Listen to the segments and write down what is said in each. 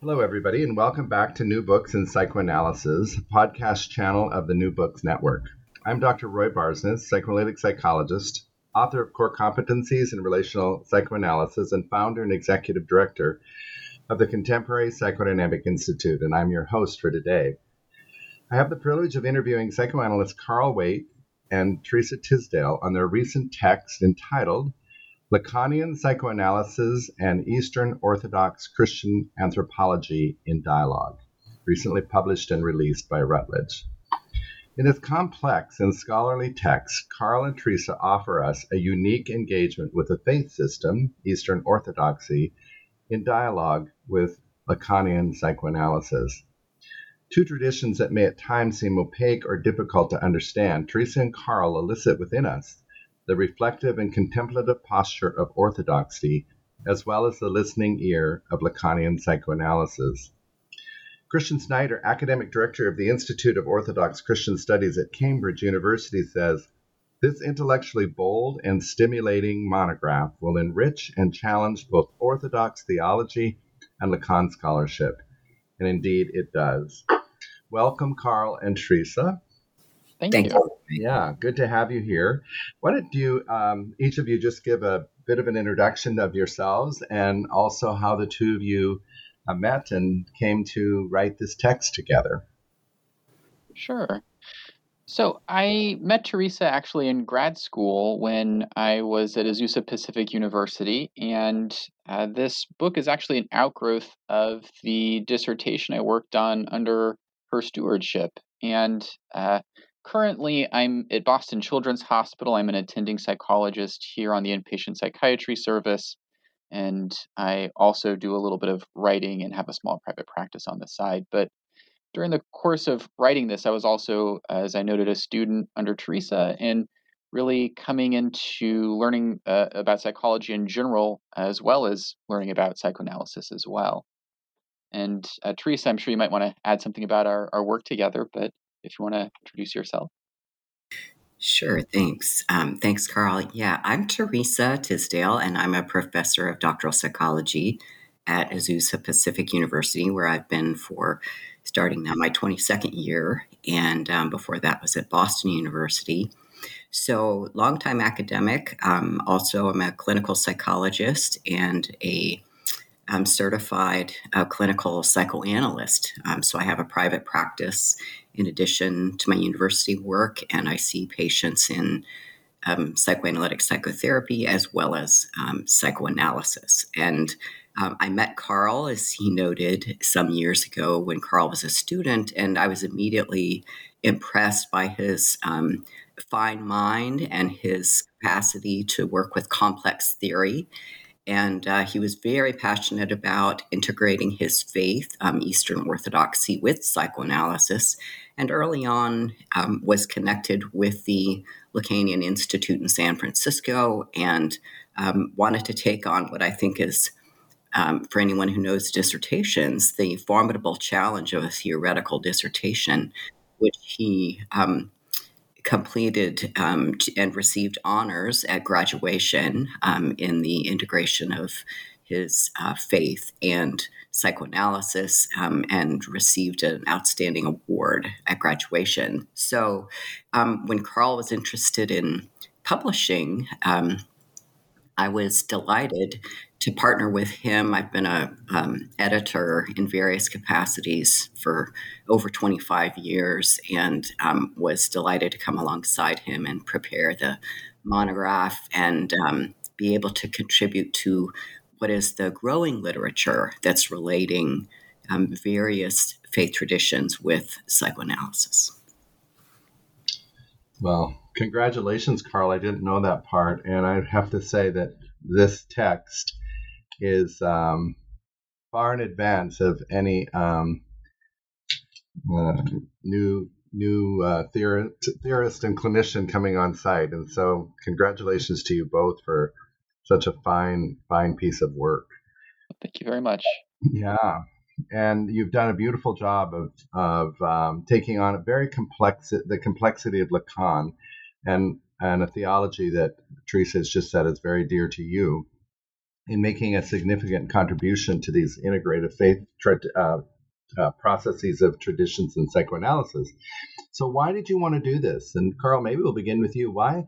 Hello, everybody, and welcome back to New Books in Psychoanalysis, podcast channel of the New Books Network. I'm Dr. Roy Barsness, psychoanalytic psychologist, author of Core Competencies in Relational Psychoanalysis, and founder and executive director of the Contemporary Psychodynamic Institute, and I'm your host for today. I have the privilege of interviewing psychoanalysts Carl Waitz and Teresa Tisdale on their recent text entitled Lacanian Psychoanalysis and Eastern Orthodox Christian Anthropology in Dialogue, recently published and released by Routledge. In this complex and scholarly text, Carl and Teresa offer us a unique engagement with the faith system, Eastern Orthodoxy, in dialogue with Lacanian psychoanalysis. Two traditions that may at times seem opaque or difficult to understand, Teresa and Carl elicit within us the reflective and contemplative posture of orthodoxy, as well as the listening ear of Lacanian psychoanalysis. Christoph Schneider, academic director of the Institute of Orthodox Christian Studies at Cambridge University, says this intellectually bold and stimulating monograph will enrich and challenge both Orthodox theology and Lacan scholarship. And indeed, it does. Welcome, Carl and Teresa. Thank, Thank you. you. Yeah, good to have you here. Why don't you, um, each of you, just give a bit of an introduction of yourselves and also how the two of you uh, met and came to write this text together? Sure. So I met Teresa actually in grad school when I was at Azusa Pacific University, and uh, this book is actually an outgrowth of the dissertation I worked on under her stewardship. And uh, currently I'm at Boston Children's Hospital. I'm an attending psychologist here on the inpatient psychiatry service. And I also do a little bit of writing and have a small private practice on the side. But during the course of writing this, I was also, as I noted, a student under Teresa and really coming into learning uh, about psychology in general, as well as learning about psychoanalysis as well. And uh, Teresa, I'm sure you might want to add something about our, our work together, but if you want to introduce yourself. Sure, thanks. Um, thanks, Carl. Yeah, I'm Teresa Tisdale, and I'm a professor of doctoral psychology at Azusa Pacific University, where I've been for starting now my 22nd year. And um, before that was at Boston University. So, longtime academic. Um, also, I'm a clinical psychologist and a I'm certified uh, clinical psychoanalyst. Um, so I have a private practice in addition to my university work, and I see patients in um, psychoanalytic psychotherapy as well as um, psychoanalysis. And um, I met Carl, as he noted, some years ago when Carl was a student, and I was immediately impressed by his um, fine mind and his capacity to work with complex theory and uh, he was very passionate about integrating his faith, um, Eastern Orthodoxy, with psychoanalysis. And early on, um, was connected with the Lacanian Institute in San Francisco, and um, wanted to take on what I think is um, for anyone who knows dissertations, the formidable challenge of a theoretical dissertation, which he um, completed um, and received honors at graduation um, in the integration of his uh, faith and psychoanalysis um, and received an outstanding award at graduation. So, um, when Carl was interested in publishing, um, I was delighted to partner with him. I've been a um, editor in various capacities for over 25 years, and um, was delighted to come alongside him and prepare the monograph and um, be able to contribute to what is the growing literature that's relating um, various faith traditions with psychoanalysis. Well, congratulations, Carl. I didn't know that part, and I have to say that this text is um, far in advance of any um, uh, new new uh, theorist, theorist and clinician coming on site. And so, congratulations to you both for such a fine fine piece of work. Thank you very much. Yeah, and you've done a beautiful job of of um, taking on a very complex the complexity of Lacan, and and a theology that Teresa has just said is very dear to you, in making a significant contribution to these integrative faith uh, uh, processes of traditions and psychoanalysis. So, why did you want to do this? And Carl, maybe we'll begin with you. Why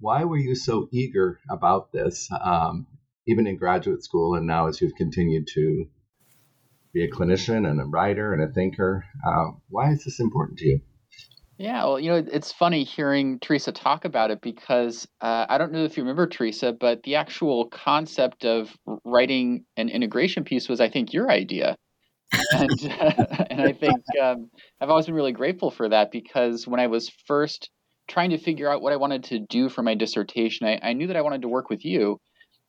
why were you so eager about this, um, even in graduate school, and now as you've continued to be a clinician and a writer and a thinker? Uh, why is this important to you? Yeah, well, you know, it's funny hearing Teresa talk about it because uh, I don't know if you remember Teresa, but the actual concept of writing an integration piece was, I think, your idea, and uh, and I think um, I've always been really grateful for that because when I was first trying to figure out what I wanted to do for my dissertation, I, I knew that I wanted to work with you,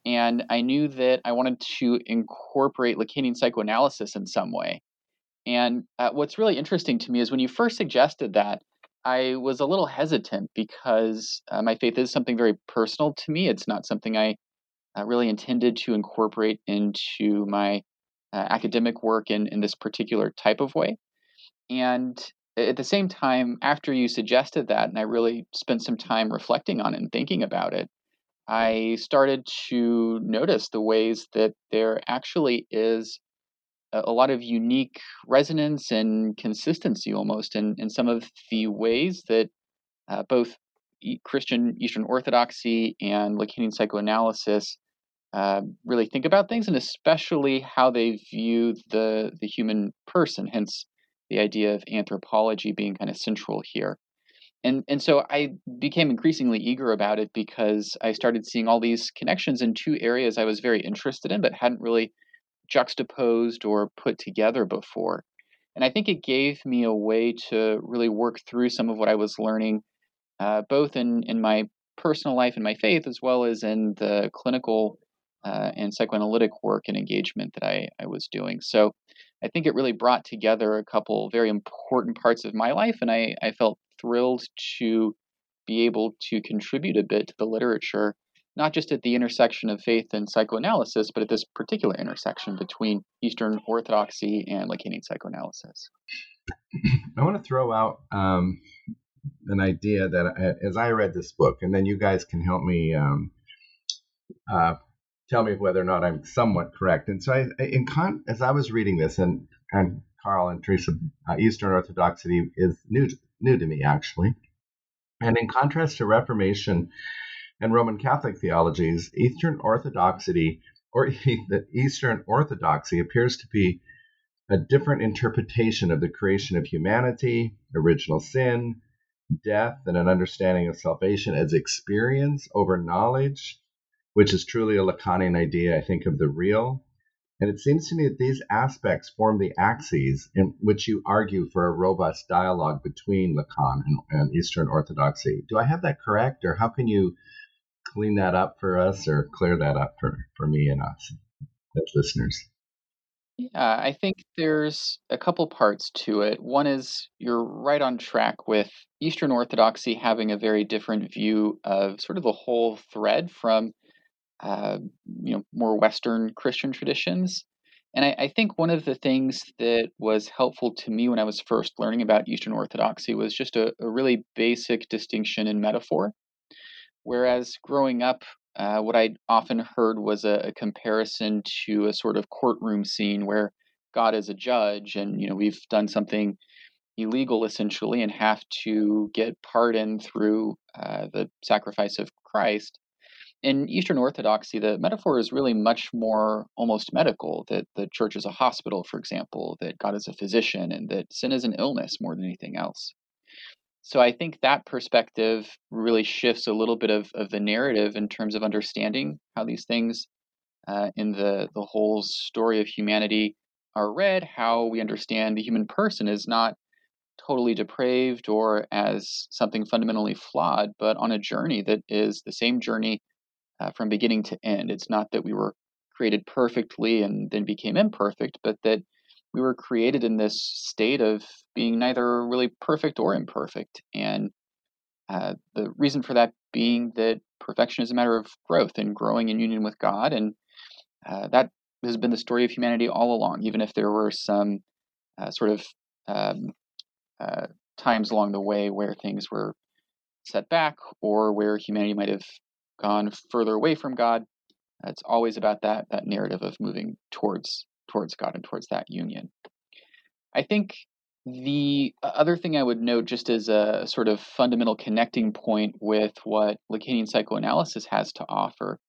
and I knew that I wanted to incorporate Lacanian psychoanalysis in some way. And uh, what's really interesting to me is when you first suggested that, I was a little hesitant because uh, my faith is something very personal to me. It's not something I uh, really intended to incorporate into my uh, academic work in, in this particular type of way. And at the same time, after you suggested that, and I really spent some time reflecting on it and thinking about it, I started to notice the ways that there actually is a lot of unique resonance and consistency almost in, in some of the ways that uh, both Christian Eastern Orthodoxy and Lacanian psychoanalysis uh, really think about things, and especially how they view the the human person. Hence, the idea of anthropology being kind of central here. And and so I became increasingly eager about it because I started seeing all these connections in two areas I was very interested in, but hadn't really juxtaposed or put together before. And I think it gave me a way to really work through some of what I was learning, uh, both in, in my personal life and my faith, as well as in the clinical uh, and psychoanalytic work and engagement that I, I was doing. So I think it really brought together a couple very important parts of my life, and I, I felt thrilled to be able to contribute a bit to the literature not just at the intersection of faith and psychoanalysis, but at this particular intersection between Eastern Orthodoxy and Lacanian psychoanalysis. I want to throw out um, an idea that as I read this book, and then you guys can help me um, uh, tell me whether or not I'm somewhat correct. And so, I, in con- as I was reading this, and and Carl and Teresa, uh, Eastern Orthodoxy is new to, new to me actually, and in contrast to Reformation and Roman Catholic theologies, Eastern Orthodoxy or the Eastern Orthodoxy appears to be a different interpretation of the creation of humanity, original sin, death, and an understanding of salvation as experience over knowledge, which is truly a Lacanian idea, I think, of the real. And it seems to me that these aspects form the axes in which you argue for a robust dialogue between Lacan and, and Eastern Orthodoxy. Do I have that correct, or how can you clean that up for us or clear that up for, for me and us as listeners? Yeah, I think there's a couple parts to it. One is you're right on track with Eastern Orthodoxy having a very different view of sort of the whole thread from uh, you know more Western Christian traditions. And I, I, think one of the things that was helpful to me when I was first learning about Eastern Orthodoxy was just a, a really basic distinction in metaphor. Whereas growing up, uh, what I often heard was a, a, comparison to a sort of courtroom scene where God is a judge, and you know we've done something illegal essentially, and have to get pardon through uh, the sacrifice of Christ in Eastern Orthodoxy, the metaphor is really much more almost medical that the church is a hospital, for example, that God is a physician, and that sin is an illness more than anything else. So I think that perspective really shifts a little bit of, of the narrative in terms of understanding how these things uh, in the, the whole story of humanity are read, how we understand the human person is not totally depraved or as something fundamentally flawed, but on a journey that is the same journey uh, from beginning to end. It's not that we were created perfectly and then became imperfect, but that we were created in this state of being neither really perfect or imperfect. And uh, the reason for that being that perfection is a matter of growth and growing in union with God. And uh, that has been the story of humanity all along, even if there were some uh, sort of um, uh, times along the way where things were set back or where humanity might have gone further away from God. It's always about that that narrative of moving towards towards God and towards that union. I think the uh, other thing I would note, just as a sort of fundamental connecting point with what Lacanian psychoanalysis has to offer,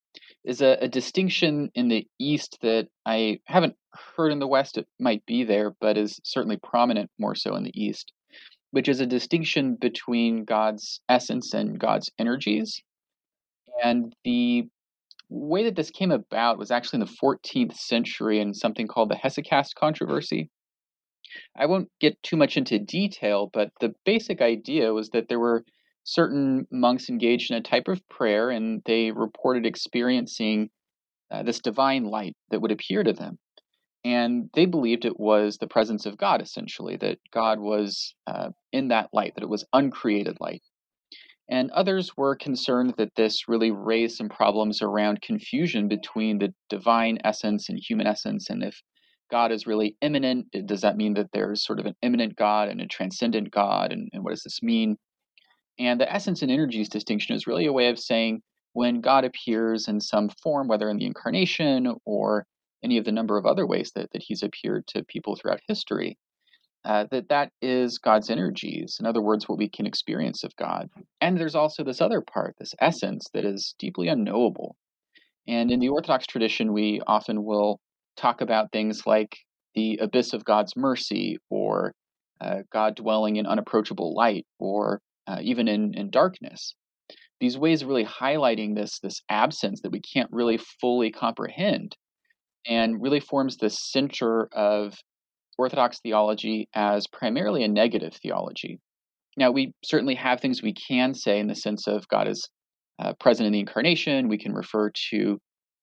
is a, a, distinction in the East that I haven't heard in the West. It might be there, but is certainly prominent more so in the East, which is a distinction between God's essence and God's energies. And the way that this came about was actually in the 14th century in something called the Hesychast controversy. I won't get too much into detail, but the basic idea was that there were certain monks engaged in a type of prayer and they reported experiencing uh, this divine light that would appear to them. And they believed it was the presence of God, essentially, that God was uh, in that light, that it was uncreated light. And others were concerned that this really raised some problems around confusion between the divine essence and human essence. And if God is really immanent, does that mean that there's sort of an immanent God and a transcendent God? And, and what does this mean? And the essence and energies distinction is really a way of saying when God appears in some form, whether in the incarnation or any of the number of other ways that, that he's appeared to people throughout history, uh, that that is God's energies. In other words, what we can experience of God. And there's also this other part, this essence that is deeply unknowable. And in the Orthodox tradition, we often will talk about things like the abyss of God's mercy, or uh, God dwelling in unapproachable light, or uh, even in, in darkness. These ways of really highlighting this, this absence that we can't really fully comprehend and really forms the center of Orthodox theology as primarily a negative theology. Now, we certainly have things we can say in the sense of God is uh, present in the incarnation. We can refer to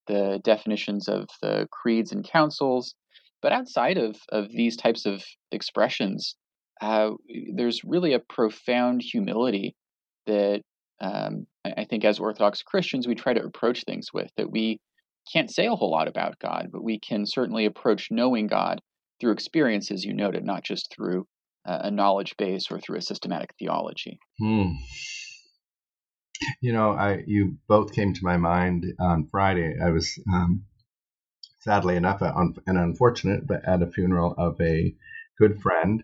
the definitions of the creeds and councils. But outside of, of these types of expressions, uh, there's really a profound humility that um, I think as Orthodox Christians we try to approach things with, that we can't say a whole lot about God, but we can certainly approach knowing God through experiences you noted, not just through uh, a knowledge base or through a systematic theology. Hmm. You know, I you both came to my mind on Friday. I was um, sadly enough an unfortunate, but at a funeral of a good friend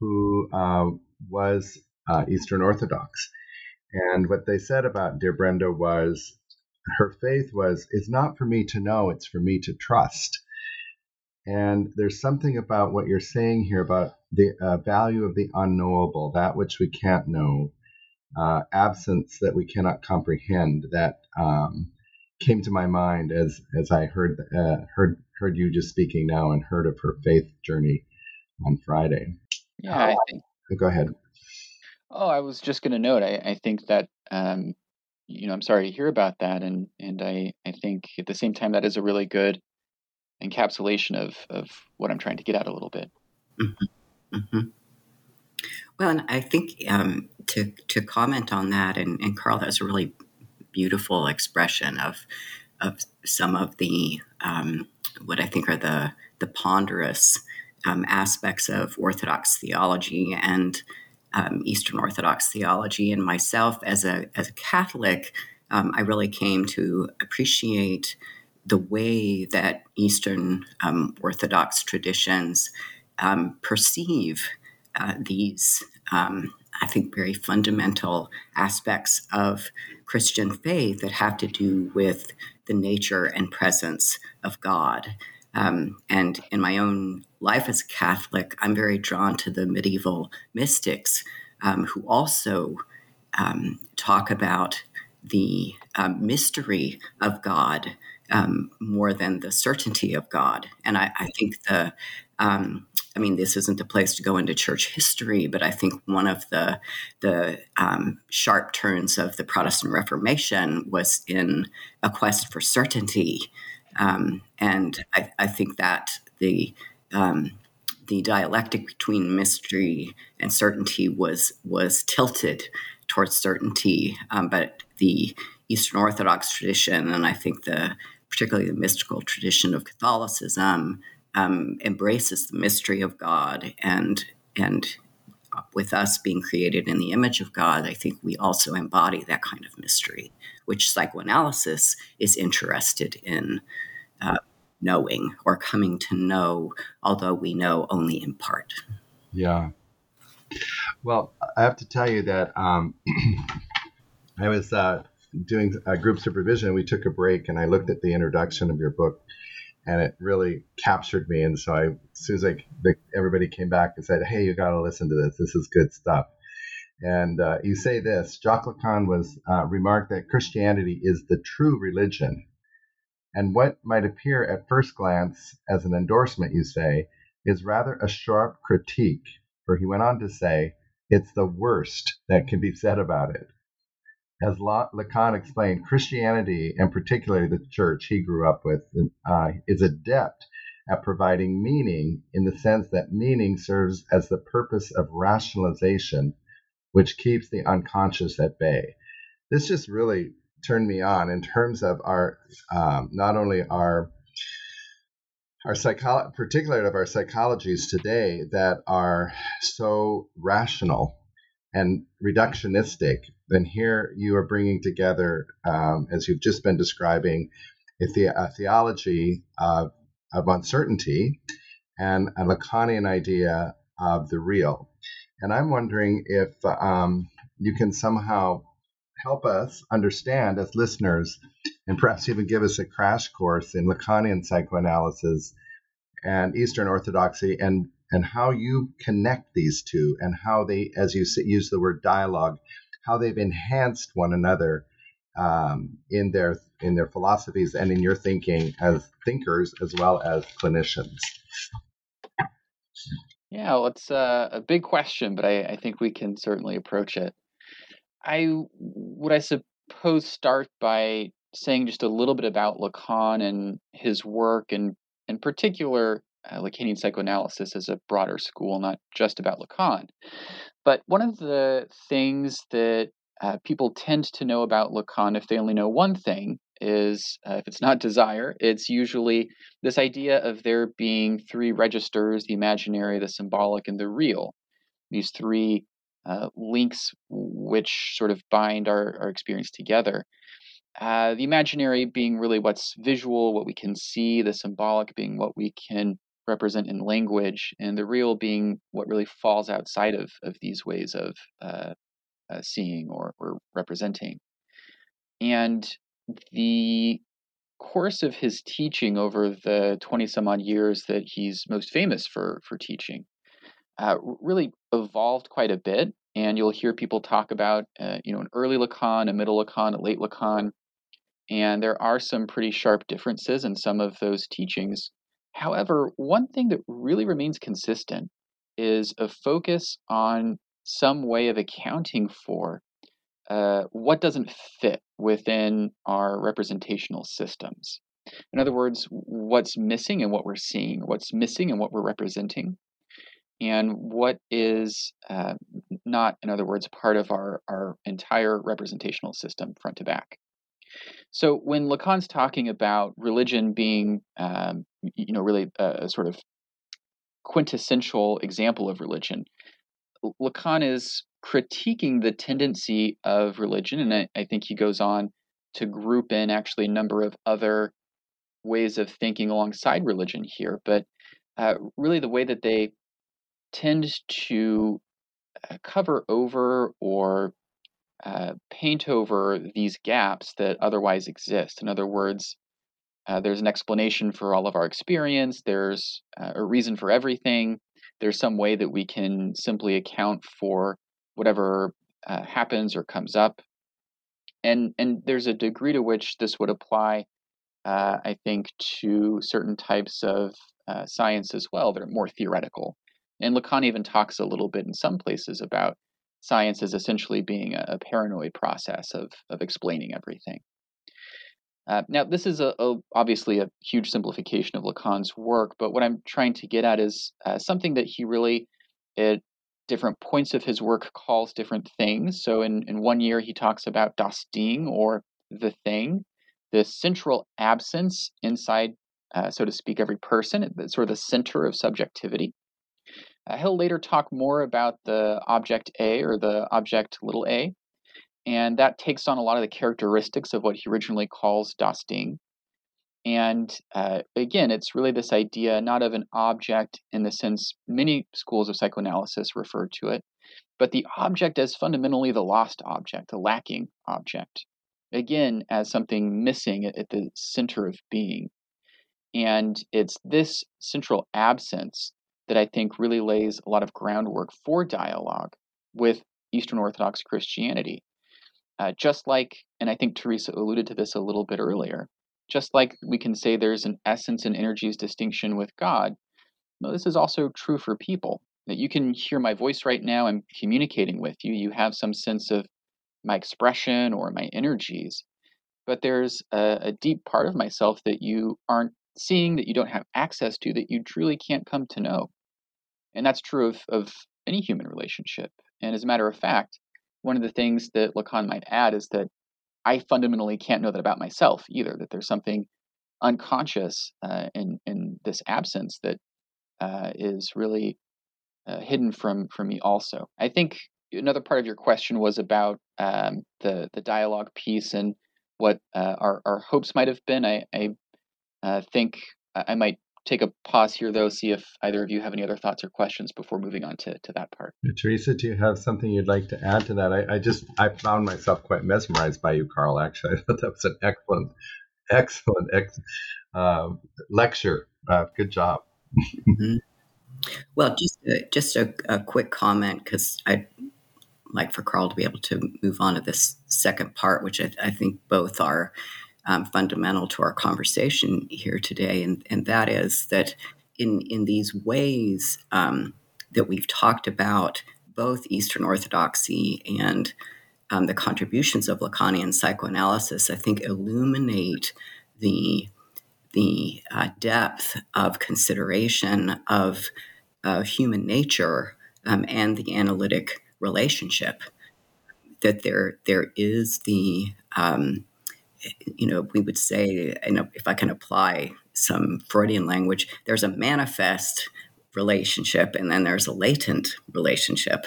who uh, was uh, Eastern Orthodox. And what they said about dear Brenda was her faith was, it's not for me to know, it's for me to trust. And there's something about what you're saying here about the uh, value of the unknowable, that which we can't know, uh, absence that we cannot comprehend, that um, came to my mind as as I heard uh, heard heard you just speaking now and heard of her faith journey on Friday. Yeah, I think. Go ahead. Oh, I was just going to note. I, I think that um, you know I'm sorry to hear about that, and and I I think at the same time that is a really good encapsulation of of what I'm trying to get at a little bit. Mm-hmm. Mm-hmm. Well, and I think um, to to comment on that, and, and Carl, that's a really beautiful expression of of some of the um, what I think are the the ponderous um, aspects of Orthodox theology and um, Eastern Orthodox theology. And myself, as a as a Catholic, um, I really came to appreciate the way that Eastern um, Orthodox traditions um, perceive uh, these, um, I think, very fundamental aspects of Christian faith that have to do with the nature and presence of God. Um, and in my own life as a Catholic, I'm very drawn to the medieval mystics um, who also um, talk about the um, mystery of God um, more than the certainty of God. And I, I think the, um, I mean, this isn't a place to go into church history, but I think one of the the um, sharp turns of the Protestant Reformation was in a quest for certainty, um, and I, I, think that the um, the dialectic between mystery and certainty was was tilted towards certainty, um, but the Eastern Orthodox tradition, and I think the particularly the mystical tradition of Catholicism, um, embraces the mystery of God, and and with us being created in the image of God, I think we also embody that kind of mystery, which psychoanalysis is interested in uh, knowing or coming to know, although we know only in part. Yeah. Well, I have to tell you that um, I was uh, doing a group supervision, we took a break, and I looked at the introduction of your book, and it really captured me. And so I, as soon as I, everybody came back and said, "Hey, you got to listen to this. This is good stuff." And uh, you say this: Jacques Lacan was uh, remarked that Christianity is the true religion, and what might appear at first glance as an endorsement, you say, is rather a sharp critique. For he went on to say, "It's the worst that can be said about it." As Lacan explained, Christianity, and particularly the church he grew up with, uh, is adept at providing meaning in the sense that meaning serves as the purpose of rationalization, which keeps the unconscious at bay. This just really turned me on in terms of our, um, not only our our psychology, particularly of our psychologies today that are so rational and reductionistic, then here you are bringing together, um, as you've just been describing, a, the- a theology of, of uncertainty and a Lacanian idea of the real. And I'm wondering if um, you can somehow help us understand as listeners and perhaps even give us a crash course in Lacanian psychoanalysis and Eastern Orthodoxy and and how you connect these two and how they, as you use the word dialogue, how they've enhanced one another um, in their in their philosophies and in your thinking as thinkers as well as clinicians. Yeah, well, it's uh, a big question, but I, I think we can certainly approach it. I would, I suppose, start by saying just a little bit about Lacan and his work, and in particular, uh, Lacanian psychoanalysis as a broader school, not just about Lacan. But one of the things that uh, people tend to know about Lacan, if they only know one thing, is uh, if it's not desire, it's usually this idea of there being three registers the imaginary, the symbolic, and the real. These three uh, links which sort of bind our, our experience together. Uh, the imaginary being really what's visual, what we can see, the symbolic being what we can represent in language, and the real being what really falls outside of, of these ways of uh, uh, seeing or, or representing. And the course of his teaching over the 20 some odd years that he's most famous for, for teaching uh, really evolved quite a bit. And you'll hear people talk about, uh, you know, an early Lacan, a middle Lacan, a late Lacan. And there are some pretty sharp differences in some of those teachings. However, one thing that really remains consistent is a focus on some way of accounting for uh, what doesn't fit within our representational systems. In other words, what's missing and what we're seeing, what's missing and what we're representing, and what is uh, not, in other words, part of our, our entire representational system front to back. So when Lacan's talking about religion being, um, you know, really a, sort of quintessential example of religion, Lacan is critiquing the tendency of religion, and I, I think he goes on to group in actually a number of other ways of thinking alongside religion here, but uh, really the way that they tend to uh, cover over or uh, paint over these gaps that otherwise exist. In other words, uh, there's an explanation for all of our experience, there's uh, a reason for everything, there's some way that we can simply account for whatever uh, happens or comes up. And, and there's a degree to which this would apply, uh, I think, to certain types of science as well that are more theoretical. And Lacan even talks a little bit in some places about science as essentially being a, a paranoid process of, of explaining everything. Uh, now, this is a, a, obviously a huge simplification of Lacan's work, but what I'm trying to get at is uh, something that he really, at different points of his work, calls different things. So, in, in one year, he talks about das Ding or the thing, the central absence inside, uh, so to speak, every person, sort of the center of subjectivity. Uh, he'll later talk more about the object A or the object little a, and that takes on a lot of the characteristics of what he originally calls Das Ding. And uh, again, it's really this idea not of an object in the sense many schools of psychoanalysis refer to it, but the object as fundamentally the lost object, the lacking object. Again, as something missing at the center of being. And it's this central absence that I think really lays a lot of groundwork for dialogue with Eastern Orthodox Christianity. Uh, just like, and I think Teresa alluded to this a little bit earlier, just like we can say there's an essence and energies distinction with God, well, this is also true for people. That you can hear my voice right now, I'm communicating with you, you have some sense of my expression or my energies, but there's a, a deep part of myself that you aren't seeing, that you don't have access to, that you truly can't come to know. And that's true of, of any human relationship. And as a matter of fact, one of the things that Lacan might add is that I fundamentally can't know that about myself either, that there's something unconscious uh, in, in this absence that uh, is really uh, hidden from, from me also. I think another part of your question was about um, the, the dialogue piece and what uh, our, our hopes might have been. I, I uh, think I might take a pause here, though, see if either of you have any other thoughts or questions before moving on to, to that part. Teresa, do you have something you'd like to add to that? I, I just I found myself quite mesmerized by you, Carl. Actually, I thought that was an excellent, excellent ex, uh, lecture. Uh, good job. mm-hmm. Well, just a, just a, a quick comment because I'd like for Carl to be able to move on to this second part, which I, I think both are um, fundamental to our conversation here today, and, and that is that in in these ways um, that we've talked about, both Eastern Orthodoxy and um, the contributions of Lacanian psychoanalysis, I think, illuminate the the uh, depth of consideration of, of human nature um, and the analytic relationship. That there there is the um, you know, we would say, and if I can apply some Freudian language, there's a manifest relationship and then there's a latent relationship.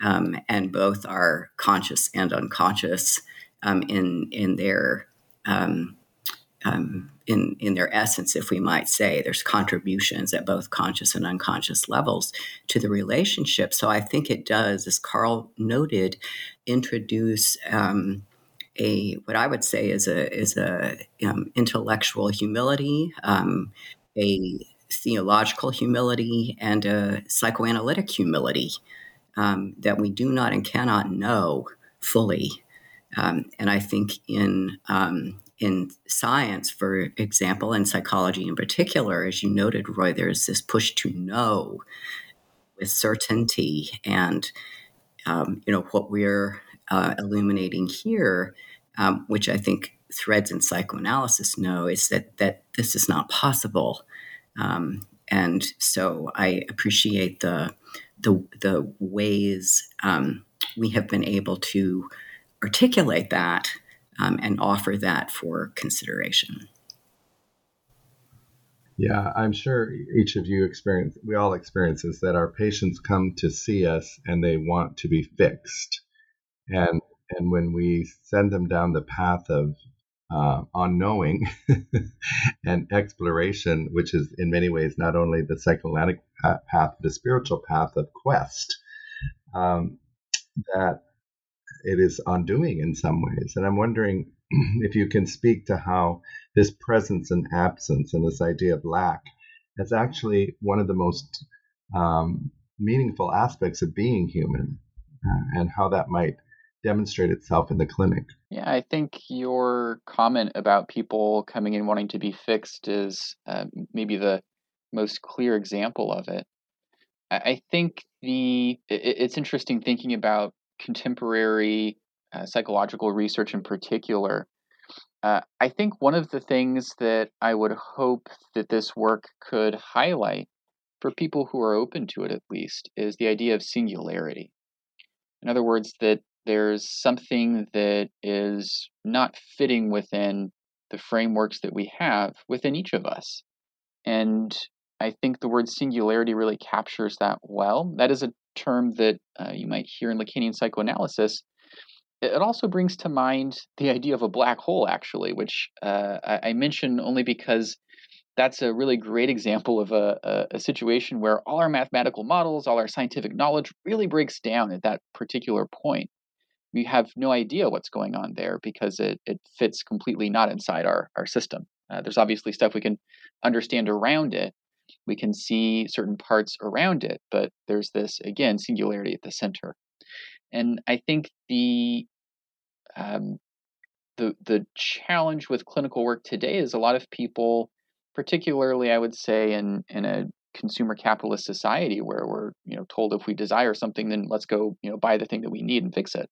Um, and both are conscious and unconscious um, in in their um, um, in in their essence, if we might say. There's contributions at both conscious and unconscious levels to the relationship. So I think it does, as Carl noted, introduce um, a what I would say is a is a um, intellectual humility, um, a theological humility, and a psychoanalytic humility um, that we do not and cannot know fully. Um, and I think in um, in science, for example, and psychology in particular, as you noted, Roy, there's this push to know with certainty, and um, you know what we're uh, illuminating here, um, which I think threads in psychoanalysis know, is that that this is not possible. Um, and so I appreciate the the, the ways um, we have been able to articulate that um, and offer that for consideration. Yeah, I'm sure each of you experience, we all experience is that our patients come to see us and they want to be fixed. And, and when we send them down the path of uh, unknowing and exploration, which is in many ways not only the psychoanalytic path, the spiritual path of quest, um, that it is undoing in some ways. And I'm wondering if you can speak to how this presence and absence and this idea of lack is actually one of the most um, meaningful aspects of being human uh, and how that might demonstrate itself in the clinic. Yeah, I think your comment about people coming in wanting to be fixed is uh, maybe the most clear example of it. I think the it's interesting thinking about contemporary uh, psychological research in particular. Uh, I think one of the things that I would hope that this work could highlight for people who are open to it, at least, is the idea of singularity. In other words, that there's something that is not fitting within the frameworks that we have within each of us. And I think the word singularity really captures that well. That is a term that uh, you might hear in Lacanian psychoanalysis. It also brings to mind the idea of a black hole, actually, which uh, I, I mention only because that's a really great example of a, a, a, situation where all our mathematical models, all our scientific knowledge really breaks down at that particular point we have no idea what's going on there because it, it fits completely not inside our, our system. Uh, there's obviously stuff we can understand around it. We can see certain parts around it, but there's this, again, singularity at the center. And I think the um, the the challenge with clinical work today is a lot of people, particularly I would say in in a consumer capitalist society where we're you know told if we desire something then let's go you know buy the thing that we need and fix it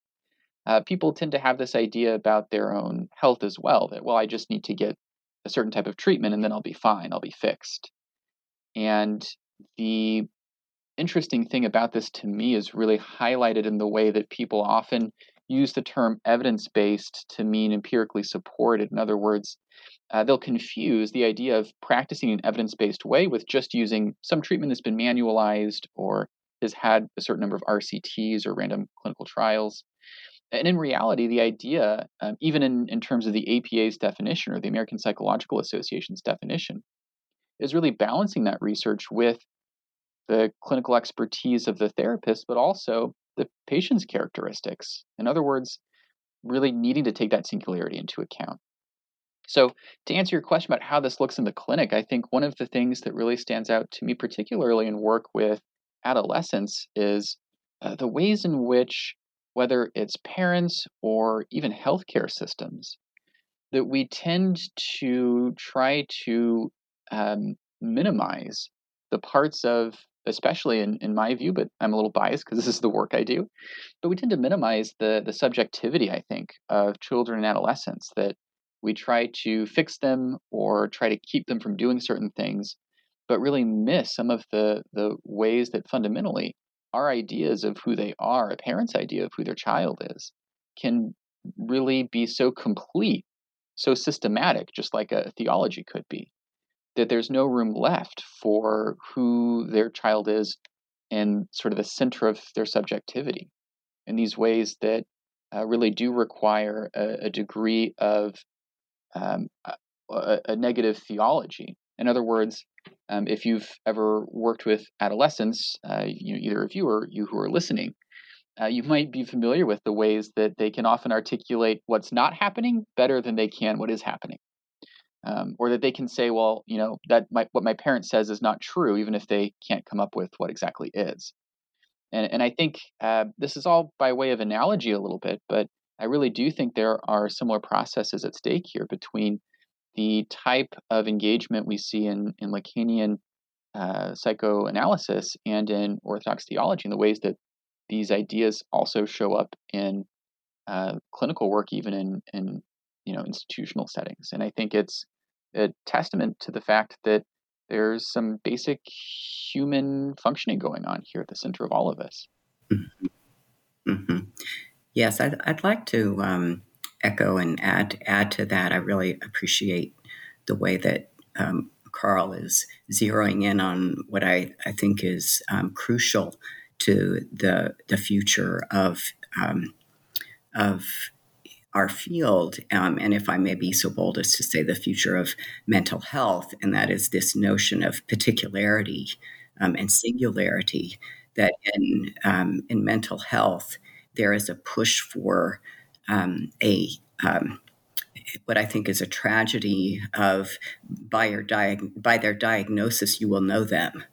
uh, people tend to have this idea about their own health as well that, well, I just need to get a certain type of treatment and then I'll be fine, I'll be fixed. And the interesting thing about this to me is really highlighted in the way that people often use the term evidence based to mean empirically supported. In other words, uh, they'll confuse the idea of practicing an evidence based way with just using some treatment that's been manualized or has had a certain number of RCTs or random clinical trials. And in reality, the idea, um, even in, in terms of the APA's definition or the American Psychological Association's definition, is really balancing that research with the clinical expertise of the therapist, but also the patient's characteristics. In other words, really needing to take that singularity into account. So, to answer your question about how this looks in the clinic, I think one of the things that really stands out to me, particularly in work with adolescents, is uh, the ways in which whether it's parents or even healthcare systems, that we tend to try to um, minimize the parts of, especially in, in my view, but I'm a little biased because this is the work I do, but we tend to minimize the, the subjectivity, I think, of children and adolescents, that we try to fix them or try to keep them from doing certain things, but really miss some of the, the ways that fundamentally our ideas of who they are, a parent's idea of who their child is, can really be so complete, so systematic, just like a theology could be, that there's no room left for who their child is and sort of the center of their subjectivity in these ways that uh, really do require a, a degree of um, a, a negative theology. In other words, um, if you've ever worked with adolescents, uh, you either of you or you who are listening, uh, you might be familiar with the ways that they can often articulate what's not happening better than they can what is happening. Um, or that they can say, well, you know, that my, what my parent says is not true, even if they can't come up with what exactly is. And, and I think uh, this is all by way of analogy a little bit, but I really do think there are similar processes at stake here between the type of engagement we see in, in Lacanian uh, psychoanalysis and in Orthodox theology, and the ways that these ideas also show up in uh, clinical work, even in, in you know institutional settings. And I think it's a testament to the fact that there's some basic human functioning going on here at the center of all of this. Mm-hmm. Mm-hmm. Yes, I'd, I'd like to um, echo and add add to that. I really appreciate the way that um, Carl is zeroing in on what I, I think is um, crucial to the the future of um, of our field, um, and if I may be so bold as to say the future of mental health, and that is this notion of particularity um, and singularity. That in um, in mental health, there is a push for um, a um, what I think is a tragedy of by your diag- by their diagnosis you will know them,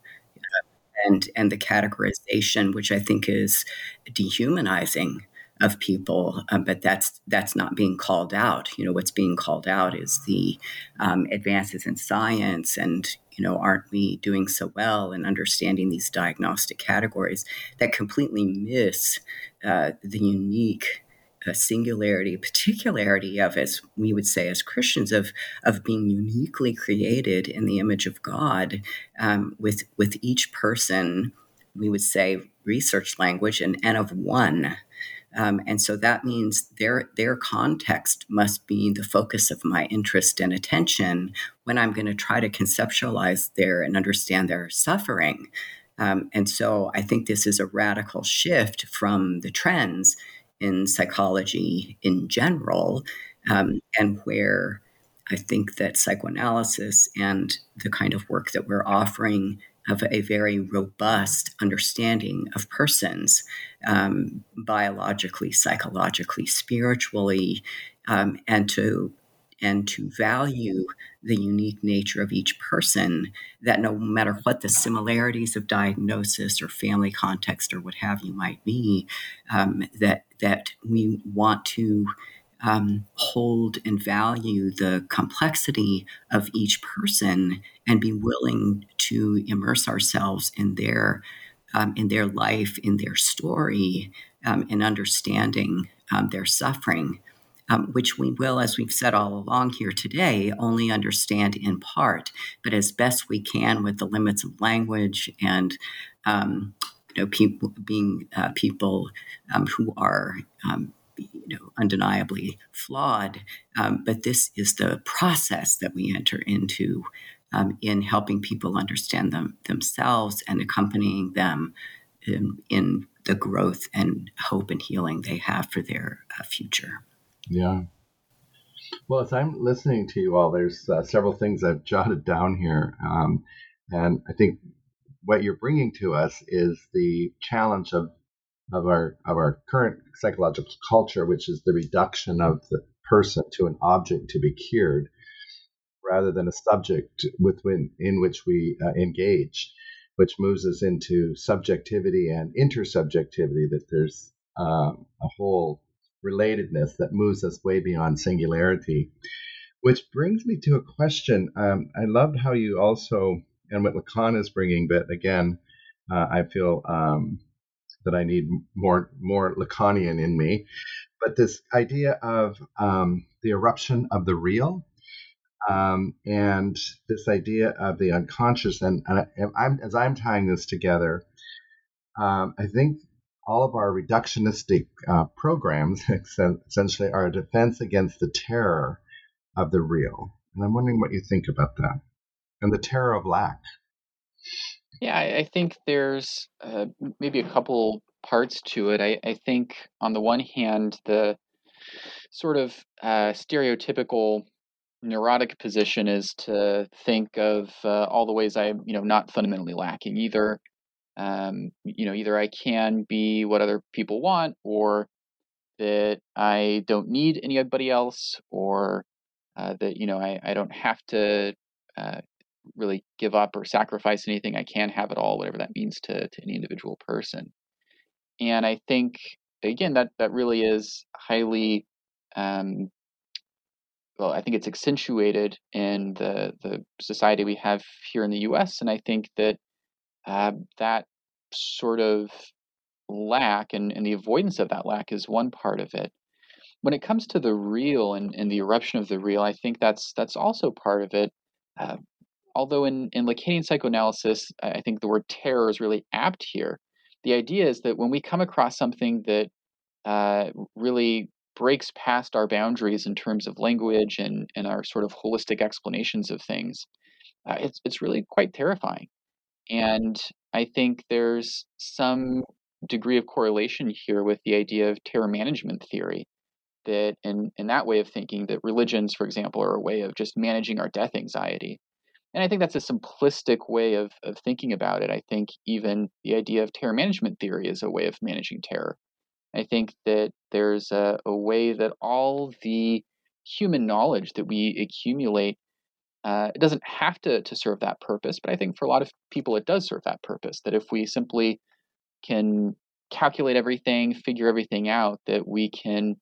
and and the categorization, which I think is dehumanizing of people, um, but that's that's not being called out. You know, what's being called out is the um, advances in science, and you know, aren't we doing so well in understanding these diagnostic categories that completely miss uh, the unique a singularity, particularity of, as we would say as Christians, of of being uniquely created in the image of God, um, with with each person, we would say research language and n of one. Um, and so that means their their context must be the focus of my interest and attention when I'm going to try to conceptualize their and understand their suffering. Um, and so I think this is a radical shift from the trends in psychology in general, um, and where I think that psychoanalysis and the kind of work that we're offering of a very robust understanding of persons, um, biologically, psychologically, spiritually, um, and to and to value the unique nature of each person, that no matter what the similarities of diagnosis or family context or what have you might be, um, that that we want to um, hold and value the complexity of each person and be willing to immerse ourselves in their um, in their life, in their story, um, in understanding um, their suffering um, which we will, as we've said all along here today, only understand in part, but as best we can with the limits of language and um, you know, people being uh, people um, who are um, you know, undeniably flawed. Um, but this is the process that we enter into um, in helping people understand them themselves and accompanying them in, in, the growth and hope and healing they have for their uh, future. Yeah. Well, as I'm listening to you all, there's uh, several things I've jotted down here. Um, and I think what you're bringing to us is the challenge of, of, our, of our current psychological culture, which is the reduction of the person to an object to be cured rather than a subject within, in which we uh, engage, which moves us into subjectivity and intersubjectivity, that there's um, a whole relatedness that moves us way beyond singularity. Which brings me to a question. Um, I loved how you also, and what Lacan is bringing, but again, uh, I feel um, that I need more more Lacanian in me. But this idea of um, the eruption of the real, um, and this idea of the unconscious, and, and I, as I'm tying this together, um, I think all of our reductionistic uh, programs essentially are a defense against the terror of the real. And I'm wondering what you think about that and the terror of lack. Yeah, I, I think there's uh, maybe a couple parts to it. I, I, think, on the one hand, the sort of uh, stereotypical neurotic position is to think of uh, all the ways I'm, you know, not fundamentally lacking. Either um, you know, either I can be what other people want, or that I don't need anybody else, or uh, that you know I, I don't have to uh, really give up or sacrifice anything. I can have it all, whatever that means to to any individual person. And I think again that that really is highly um, well, I think it's accentuated in the the society we have here in the U.S. And I think that uh, that sort of lack and, and the avoidance of that lack is one part of it. When it comes to the real and, and the eruption of the real, I think that's that's also part of it. Uh, although in, in Lacanian psychoanalysis, I think the word terror is really apt here. The idea is that when we come across something that uh, really breaks past our boundaries in terms of language and, and our sort of holistic explanations of things, uh, it's, it's really quite terrifying. And I think there's some degree of correlation here with the idea of terror management theory. That in, in that way of thinking, that religions, for example, are a way of just managing our death anxiety. And I think that's a simplistic way of, of thinking about it. I think even the idea of terror management theory is a way of managing terror. I think that there's a, a way that all the human knowledge that we accumulate uh, it doesn't have to, to serve that purpose, but I think for a lot of people it does serve that purpose. That if we simply can calculate everything, figure everything out, that we can,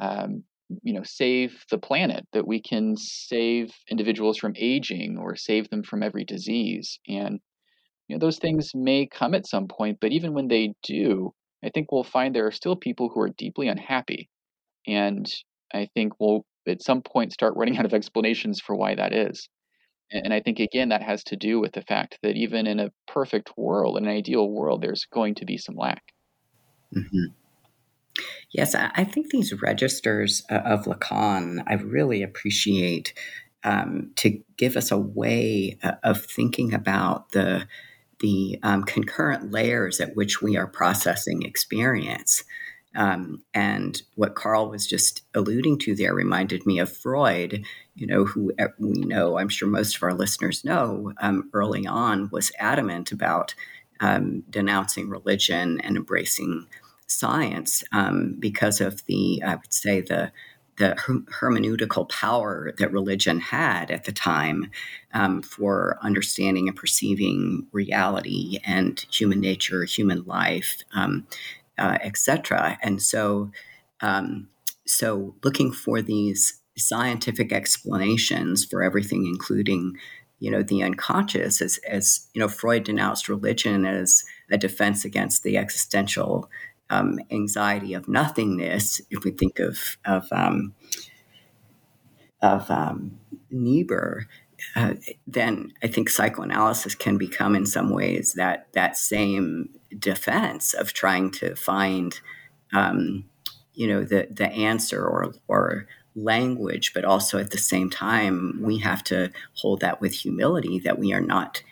um, you know, save the planet, that we can save individuals from aging or save them from every disease. And you know, those things may come at some point, but even when they do, I think we'll find there are still people who are deeply unhappy. And I think we'll at some point start running out of explanations for why that is. And I think, again, that has to do with the fact that even in a perfect world, in an ideal world, there's going to be some lack. Mm-hmm. Yes, I think these registers uh, of Lacan, I really appreciate um, to give us a way uh, of thinking about the the um, concurrent layers at which we are processing experience. Um, and what Carl was just alluding to there reminded me of Freud, you know, who uh, we know, I'm sure most of our listeners know, um, early on was adamant about um, denouncing religion and embracing science um, because of the, I would say, the the hermeneutical power that religion had at the time um, for understanding and perceiving reality and human nature, human life, um, uh, etc. And so, um, so looking for these scientific explanations for everything, including you know the unconscious, as, as you know, Freud denounced religion as a defense against the existential um, anxiety of nothingness. If we think of of um, of um, Niebuhr, uh, then I think psychoanalysis can become, in some ways, that that same defense of trying to find, um, you know, the the answer or or language, but also at the same time, we have to hold that with humility that we are not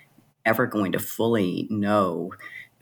ever going to fully know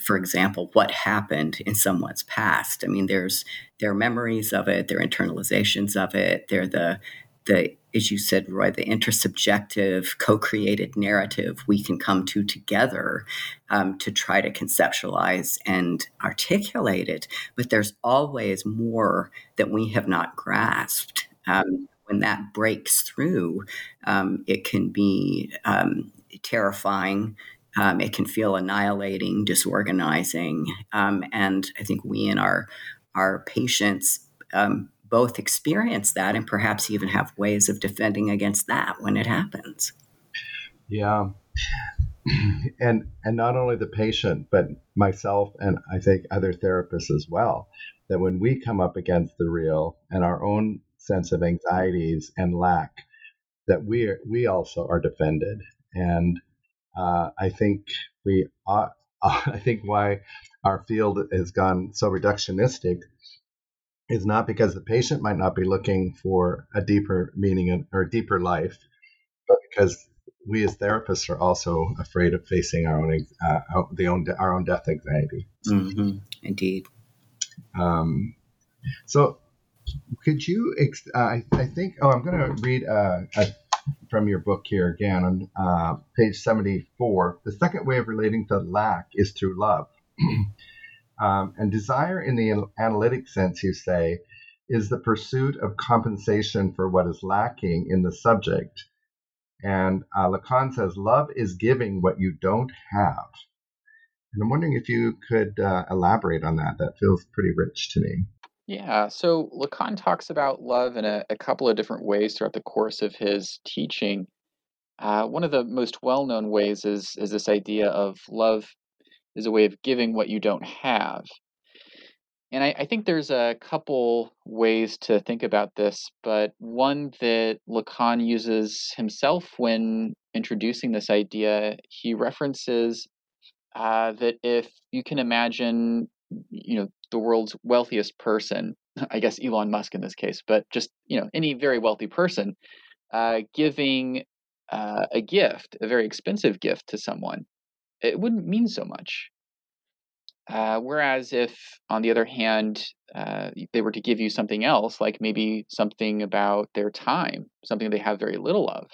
for example, what happened in someone's past. I mean, there's there are memories of it, there are internalizations of it, they're the the as you said, Roy, the intersubjective, co-created narrative we can come to together um, to try to conceptualize and articulate it. But there's always more that we have not grasped. Um, when that breaks through, um, it can be um, terrifying um, it can feel annihilating, disorganizing, um, and I think we and our our patients um, both experience that, and perhaps even have ways of defending against that when it happens. Yeah, and and not only the patient, but myself and I think other therapists as well. That when we come up against the real and our own sense of anxieties and lack, that we are, we also are defended and uh, I think we are, I think why our field has gone so reductionistic is not because the patient might not be looking for a deeper meaning or a deeper life, but because we as therapists are also afraid of facing our own uh, the own our own death anxiety. Mm-hmm. Indeed. Um, so, could you? Uh, I, I, think. Oh, I'm going to read uh, a from your book here again on uh, page 74. The second way of relating to lack is through love. um, and desire, in the analytic sense, you say, is the pursuit of compensation for what is lacking in the subject. And uh, Lacan says, love is giving what you don't have. And I'm wondering if you could uh, elaborate on that. That feels pretty rich to me. Yeah, so Lacan talks about love in a, a couple of different ways throughout the course of his teaching. Uh, one of the most well known ways is, is this idea of love is a way of giving what you don't have. And I, I think there's a couple ways to think about this, but one that Lacan uses himself when introducing this idea, he references uh, that if you can imagine, you know, the world's wealthiest person I guess Elon Musk in this case, but just you know any very wealthy person uh, giving uh, a gift, a very expensive gift to someone, it wouldn't mean so much. Uh, whereas if, on the other hand, uh, they were to give you something else, like maybe something about their time, something they have very little of,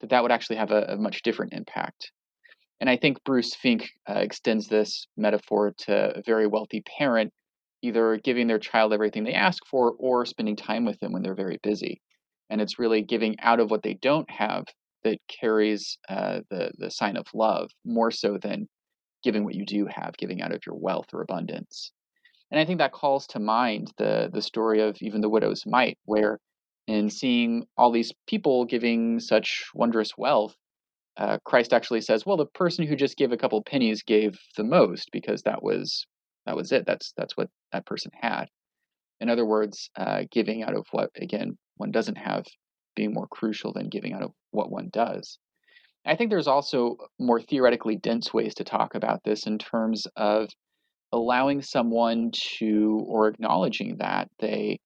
that that would actually have a, a much different impact. And I think Bruce Fink uh, extends this metaphor to a very wealthy parent, either giving their child everything they ask for or spending time with them when they're very busy. And it's really giving out of what they don't have that carries uh, the the sign of love more so than giving what you do have, giving out of your wealth or abundance. And I think that calls to mind the the story of even the widow's mite, where in seeing all these people giving such wondrous wealth, uh, Christ actually says, "Well, the person who just gave a couple pennies gave the most because that was that was it. That's that's what that person had." In other words, uh, giving out of what again one doesn't have being more crucial than giving out of what one does. I think there's also more theoretically dense ways to talk about this in terms of allowing someone to, or acknowledging that they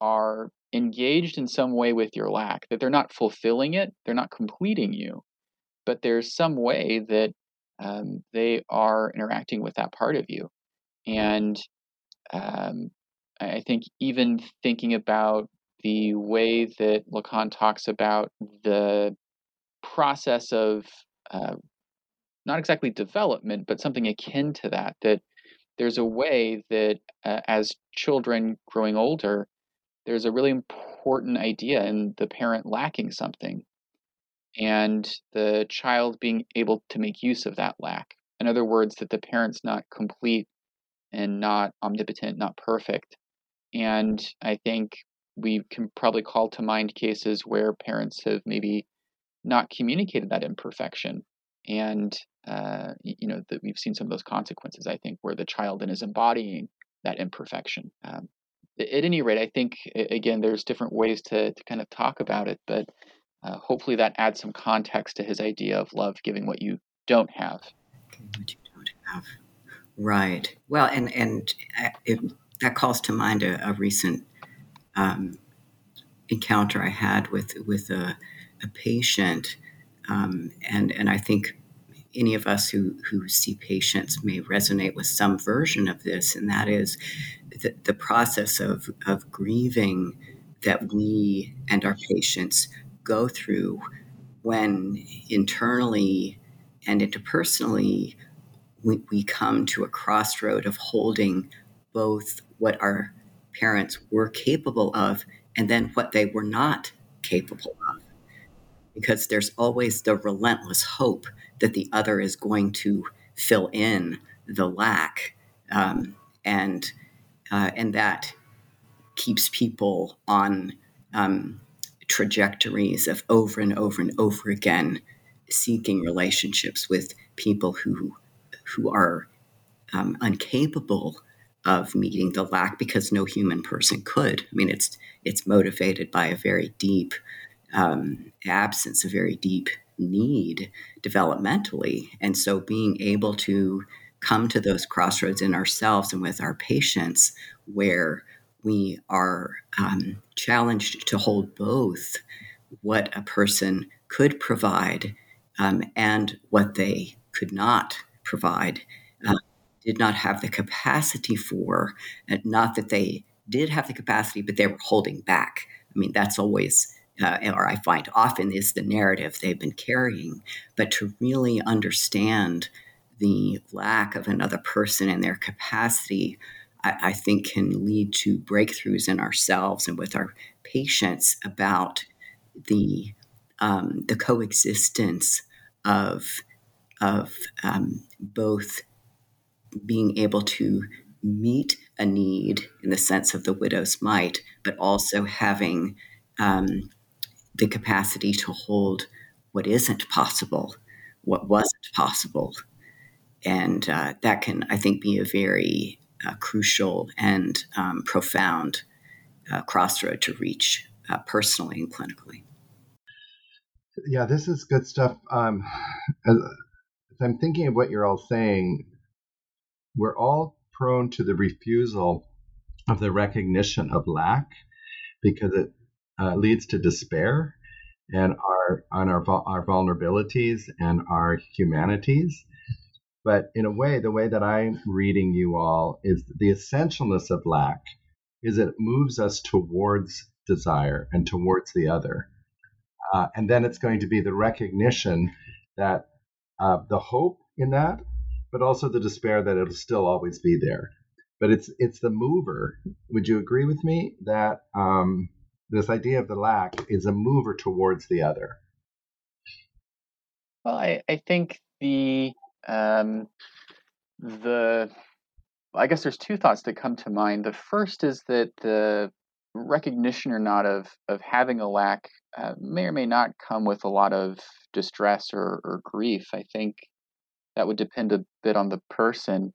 are engaged in some way with your lack, that they're not fulfilling it, they're not completing you, but there's some way that um, they are interacting with that part of you. And um, I think even thinking about the way that Lacan talks about the process of uh, not exactly development, but something akin to that, that there's a way that uh, as children growing older, there's a really important idea in the parent lacking something and the child being able to make use of that lack. In other words, that the parent's not complete and not omnipotent, not perfect. And I think we can probably call to mind cases where parents have maybe not communicated that imperfection. And uh, you know that we've seen some of those consequences i think where the child then is embodying that imperfection. Um, at any rate i think again there's different ways to, to kind of talk about it but uh, hopefully that adds some context to his idea of love giving what you don't have. What you don't have. Right. Well and and uh, it, that calls to mind a, a recent um, encounter I had with with a, a patient, um, and and I think any of us who who see patients may resonate with some version of this, and that is the, the process of of grieving that we and our patients go through when internally and interpersonally we, we come to a crossroad of holding both what our parents were capable of and then what they were not capable of. Because there's always the relentless hope that the other is going to fill in the lack. Um, and, uh, and that keeps people on um, trajectories of over and over and over again seeking relationships with people who, who are um, incapable of meeting the lack because no human person could. I mean, it's it's motivated by a very deep um, absence, a very deep need developmentally, and so being able to come to those crossroads in ourselves and with our patients where we are um, challenged to hold both what a person could provide um, and what they could not provide uh, did not have the capacity for, and not that they did have the capacity, but they were holding back. I mean, that's always, uh, or I find often is the narrative they've been carrying. But to really understand the lack of another person and their capacity, I, I think can lead to breakthroughs in ourselves and with our patients about the um, the coexistence of of um, both being able to meet a need in the sense of the widow's mite, but also having um, the capacity to hold what isn't possible, what wasn't possible. And uh, that can, I think, be a very uh, crucial and um, profound uh, crossroad to reach uh, personally and clinically. Yeah, this is good stuff. Um, as, I'm thinking of what you're all saying, we're all prone to the refusal of the recognition of lack because it uh, leads to despair and our on our our vulnerabilities and our humanities. But in a way, the way that I'm reading you all is the essentialness of lack is it moves us towards desire and towards the other. Uh, and then it's going to be the recognition that uh, the hope in that, but also the despair that it'll still always be there. But it's it's the mover. Would you agree with me that um, this idea of the lack is a mover towards the other. Well, I, I think the um, the I guess there's two thoughts that come to mind. The first is that the recognition or not of of having a lack uh, may or may not come with a lot of distress or, or grief. I think that would depend a bit on the person.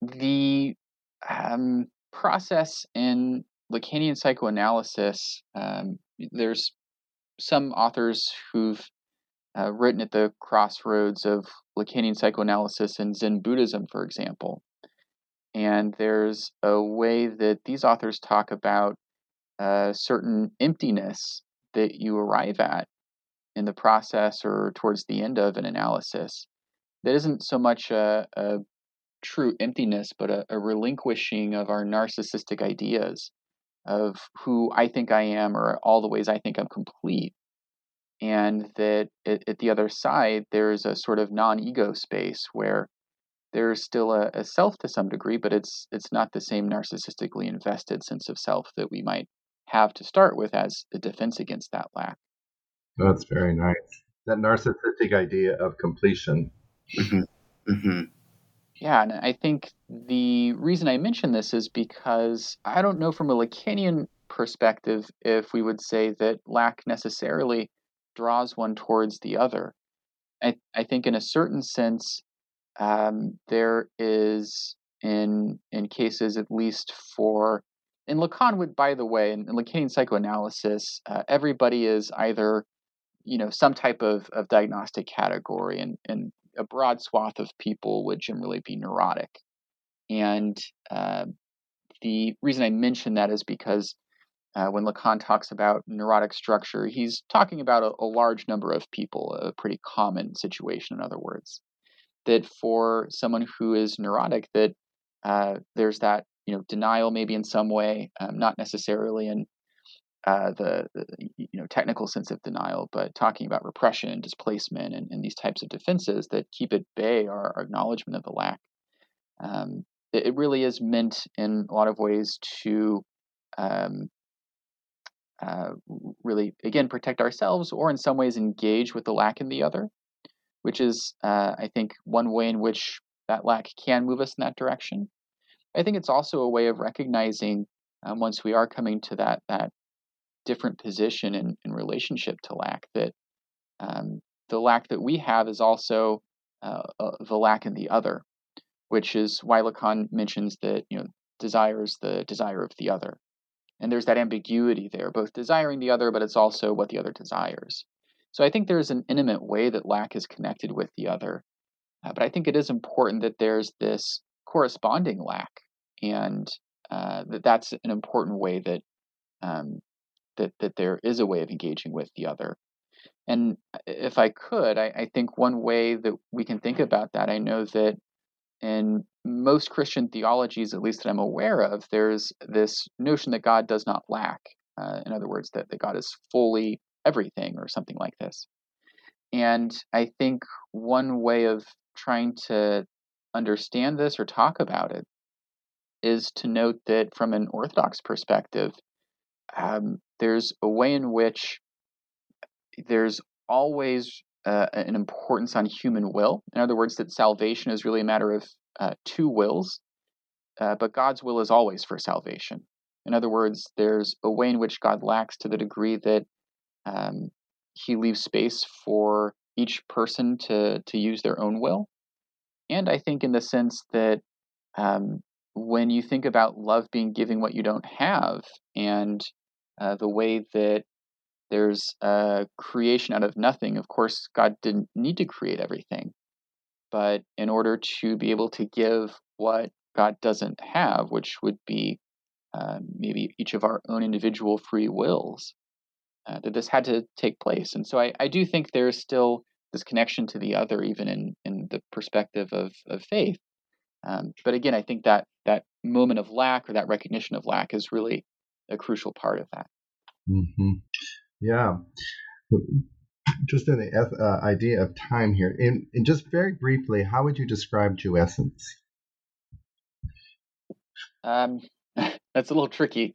The um, process in Lacanian psychoanalysis, um, there's some authors who've uh, written at the crossroads of Lacanian psychoanalysis and Zen Buddhism, for example. And there's a way that these authors talk about a certain emptiness that you arrive at in the process or towards the end of an analysis that isn't so much a, a true emptiness, but a, a relinquishing of our narcissistic ideas of who I think I am or all the ways I think I'm complete. And that at, at the other side, there's a sort of non ego space where there's still a, a, self to some degree, but it's it's not the same narcissistically invested sense of self that we might have to start with as a defense against that lack. That's very nice. That narcissistic idea of completion. Mm-hmm. Mm-hmm. Yeah, and I think the reason I mention this is because I don't know from a Lacanian perspective if we would say that lack necessarily draws one towards the other. I, I think in a certain sense, um, there is in in cases at least for in Lacan would by the way in, in Lacanian psychoanalysis, uh, everybody is either you know some type of, of diagnostic category and and a broad swath of people would generally be neurotic. And uh, the reason I mention that is because uh, when Lacan talks about neurotic structure, he's talking about a, a, large number of people, a pretty common situation, in other words. That for someone who is neurotic, that uh, there's that you know denial maybe in some way, um, not necessarily in uh, the, the, you know technical sense of denial, but talking about repression, displacement, and, and these types of defenses that keep at bay our, our acknowledgement of the lack. Um, it, it, really is meant in a lot of ways to um, uh, really again protect ourselves, or in some ways engage with the lack in the other, which is uh, I think one way in which that lack can move us in that direction. I think it's also a way of recognizing um, once we are coming to that that different position in, in relationship to lack that um, the lack that we have is also uh, uh, the lack in the other which is why lacan mentions that you know desire is the desire of the other. And there's that ambiguity there both desiring the other but it's also what the other desires. So i think there's an intimate way that lack is connected with the other uh, but i think it is important that there's this corresponding lack and uh, that that's an important way that um, that that there is a way of engaging with the other. And if I could, I, I think one way that we can think about that, I know that in most Christian theologies, at least that I'm aware of, there's this notion that God does not lack. Uh, in other words, that, that God is fully everything or something like this. And I think one way of trying to understand this or talk about it is to note that from an Orthodox perspective, um, there's a way in which there's always uh, an importance on human will. In other words, that salvation is really a matter of uh, two wills, uh, but God's will is always for salvation. In other words, there's a way in which God lacks to the degree that um, He leaves space for each person to to use their own will, and I think in the sense that um, when you think about love being giving what you don't have, and uh, the way that there's a creation out of nothing. Of course, God didn't need to create everything, but in order to be able to give what God doesn't have, which would be uh, maybe each of our own individual free wills, uh, that this had to take place. And so I, I do think there's still this connection to the other, even in, in the perspective of, of faith. Um, but again, I think that that moment of lack or that recognition of lack is really a crucial part of that. Mm-hmm. Yeah. Just in the uh, idea of time here, and, in just very briefly, how would you describe jouissance? Um, that's a little tricky.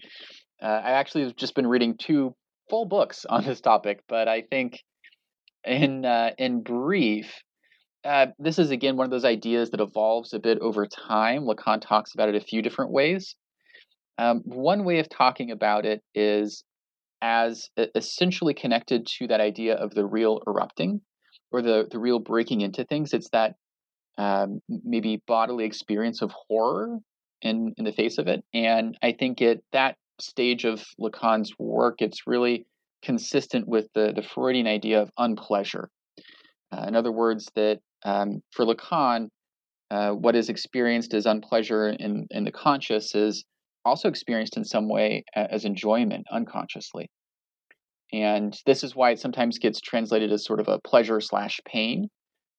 Uh, I actually have just been reading two full books on this topic, but I think in uh, in brief, uh, this is again one of those ideas that evolves a bit over time. Lacan talks about it a few different ways. Um, one way of talking about it is as essentially connected to that idea of the real erupting or the, the real breaking into things. It's that um, maybe bodily experience of horror in, in the face of it. And I think at that stage of Lacan's work, it's really consistent with the, the Freudian idea of unpleasure. Uh, in other words, that um, for Lacan, uh, what is experienced as unpleasure in, in the conscious is also experienced in some way as enjoyment unconsciously. And this is why it sometimes gets translated as sort of a pleasure slash pain,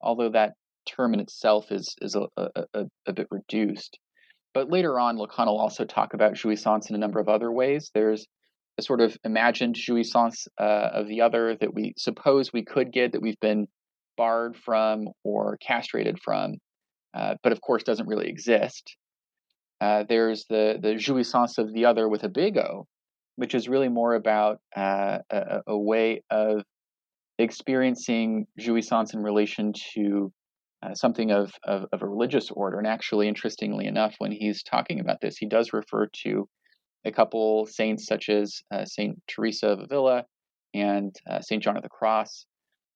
although that term in itself is, is a, a, a, bit reduced. But later on, Lacan will also talk about jouissance in a number of other ways. There's a sort of imagined jouissance uh, of the other that we suppose we could get, that we've been barred from or castrated from, uh, but of course doesn't really exist. Uh, there's the the jouissance of the other with a big O, which is really more about uh, a, a, way of experiencing jouissance in relation to uh, something of, of, of, a religious order. And actually, interestingly enough, when he's talking about this, he does refer to a couple saints such as uh, Saint Teresa of Avila and uh, Saint John of the Cross,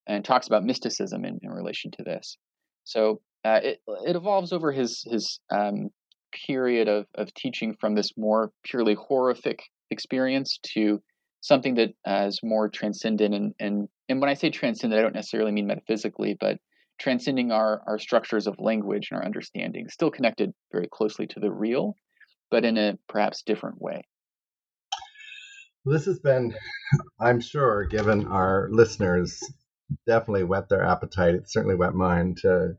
and talks about mysticism in, in relation to this. So it it evolves over his his um, period of, of teaching from this more purely horrific experience to something that uh, is more transcendent and, and and when I say transcendent, I don't necessarily mean metaphysically, but transcending our, our structures of language and our understanding, still connected very closely to the real, but in a perhaps different way. This has been, I'm sure, given our listeners, definitely whet their appetite. It certainly whet mine to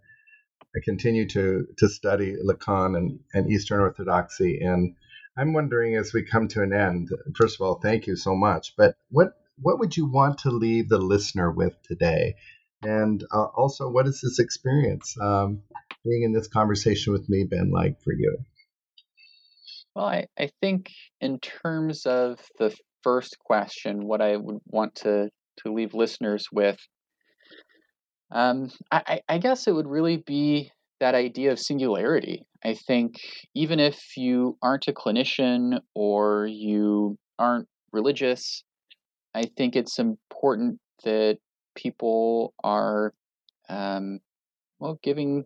I continue to to study Lacan and, and Eastern Orthodoxy, and I'm wondering as we come to an end. First of all, thank you so much. But what what would you want to leave the listener with today? And uh, also, what has this experience um, being in this conversation with me been like for you? Well, I, I think in terms of the first question, what I would want to to leave listeners with um, I, I guess it would really be that idea of singularity. I think even if you aren't a clinician or you aren't religious, I think it's important that people are, um, well, giving,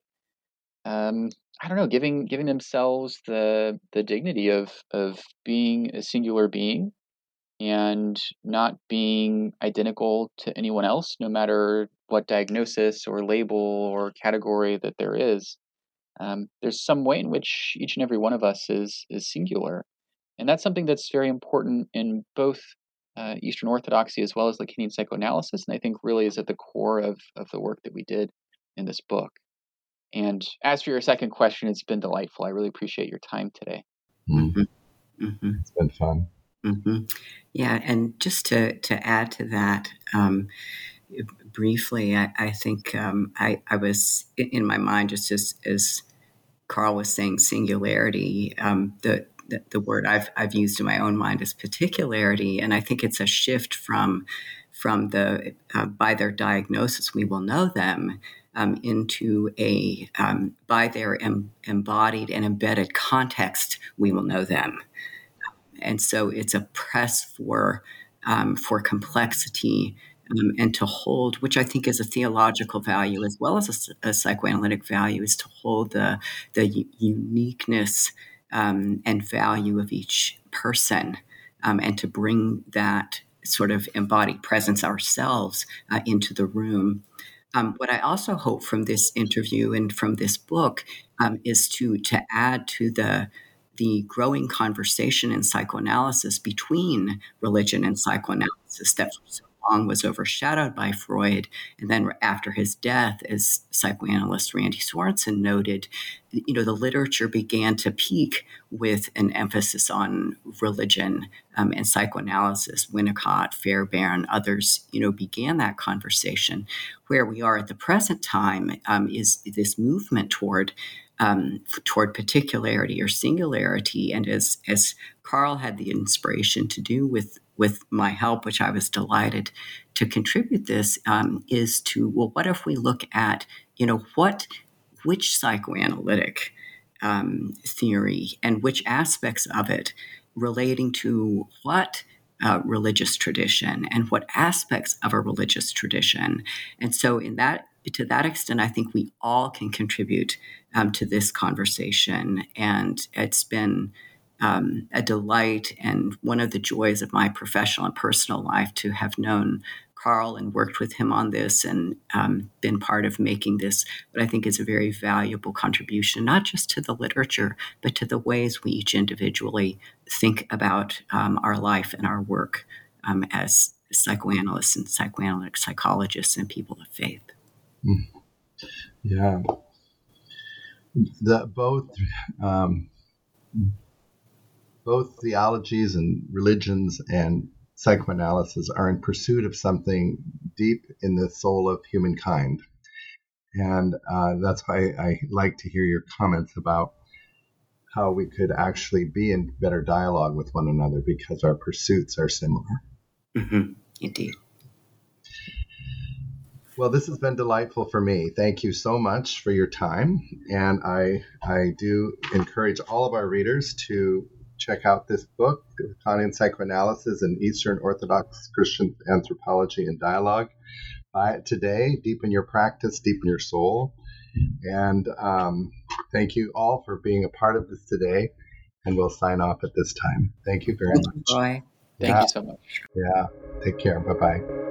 um, I don't know, giving giving themselves the the dignity of of being a singular being and not being identical to anyone else, no matter what diagnosis or label or category that there is. Um, there's some way in which each and every one of us is is singular, and that's something that's very important in both uh, Eastern Orthodoxy as well as Lacanian psychoanalysis, and I think really is at the core of of the work that we did in this book. And as for your second question, it's been delightful. I really appreciate your time today. Mm-hmm. Mm-hmm. It's been fun. Mm-hmm. Yeah, and just to to add to that. Um, briefly, I, I think um, I, I, was in my mind just as, as Carl was saying, singularity. Um, the, the, the word I've I've used in my own mind is particularity, and I think it's a shift from from the uh, by their diagnosis we will know them um, into a um, by their em- embodied and embedded context we will know them and so it's a press for um, for complexity um, and to hold, which I think is a theological value as well as a, a psychoanalytic value, is to hold the the uniqueness um, and value of each person, um, and to bring that sort of embodied presence ourselves uh, into the room. Um, what I also hope from this interview and from this book um, is to to add to the the growing conversation in psychoanalysis between religion and psychoanalysis that for so was overshadowed by Freud. And then after his death, as psychoanalyst Randy Sorenson noted, you know, the literature began to peak with an emphasis on religion um, and psychoanalysis. Winnicott, Fairbairn, others, you know, began that conversation. Where we are at the present time um, is this movement toward um, toward particularity or singularity. And as as Carl had the inspiration to do with with my help, which I was delighted to contribute this, um, is to well, what if we look at you know what which psychoanalytic um, theory and which aspects of it relating to what uh, religious tradition and what aspects of a religious tradition. And so, in that to that extent, I think we all can contribute um, to this conversation, and it's been um, a delight and one of the joys of my professional and personal life to have known Carl and worked with him on this and um, been part of making this what I think is a very valuable contribution, not just to the literature, but to the ways we each individually think about um, our life and our work um, as psychoanalysts and psychoanalytic psychologists and people of faith. Mm. Yeah. The, both um, both theologies and religions and psychoanalysis are in pursuit of something deep in the soul of humankind. And uh, that's why I like to hear your comments about how we could actually be in better dialogue with one another because our pursuits are similar. Mm-hmm. Indeed. Well, this has been delightful for me. Thank you so much for your time. And I, I do encourage all of our readers to check out this book, Lacanian Psychoanalysis and Eastern Orthodox Christian Anthropology and Dialogue. Buy it today. Deepen your practice, deepen your soul. And um, thank you all for being a part of this today. And we'll sign off at this time. Thank you very much. You, Thank yeah. you so much. Yeah. Take care. Bye bye.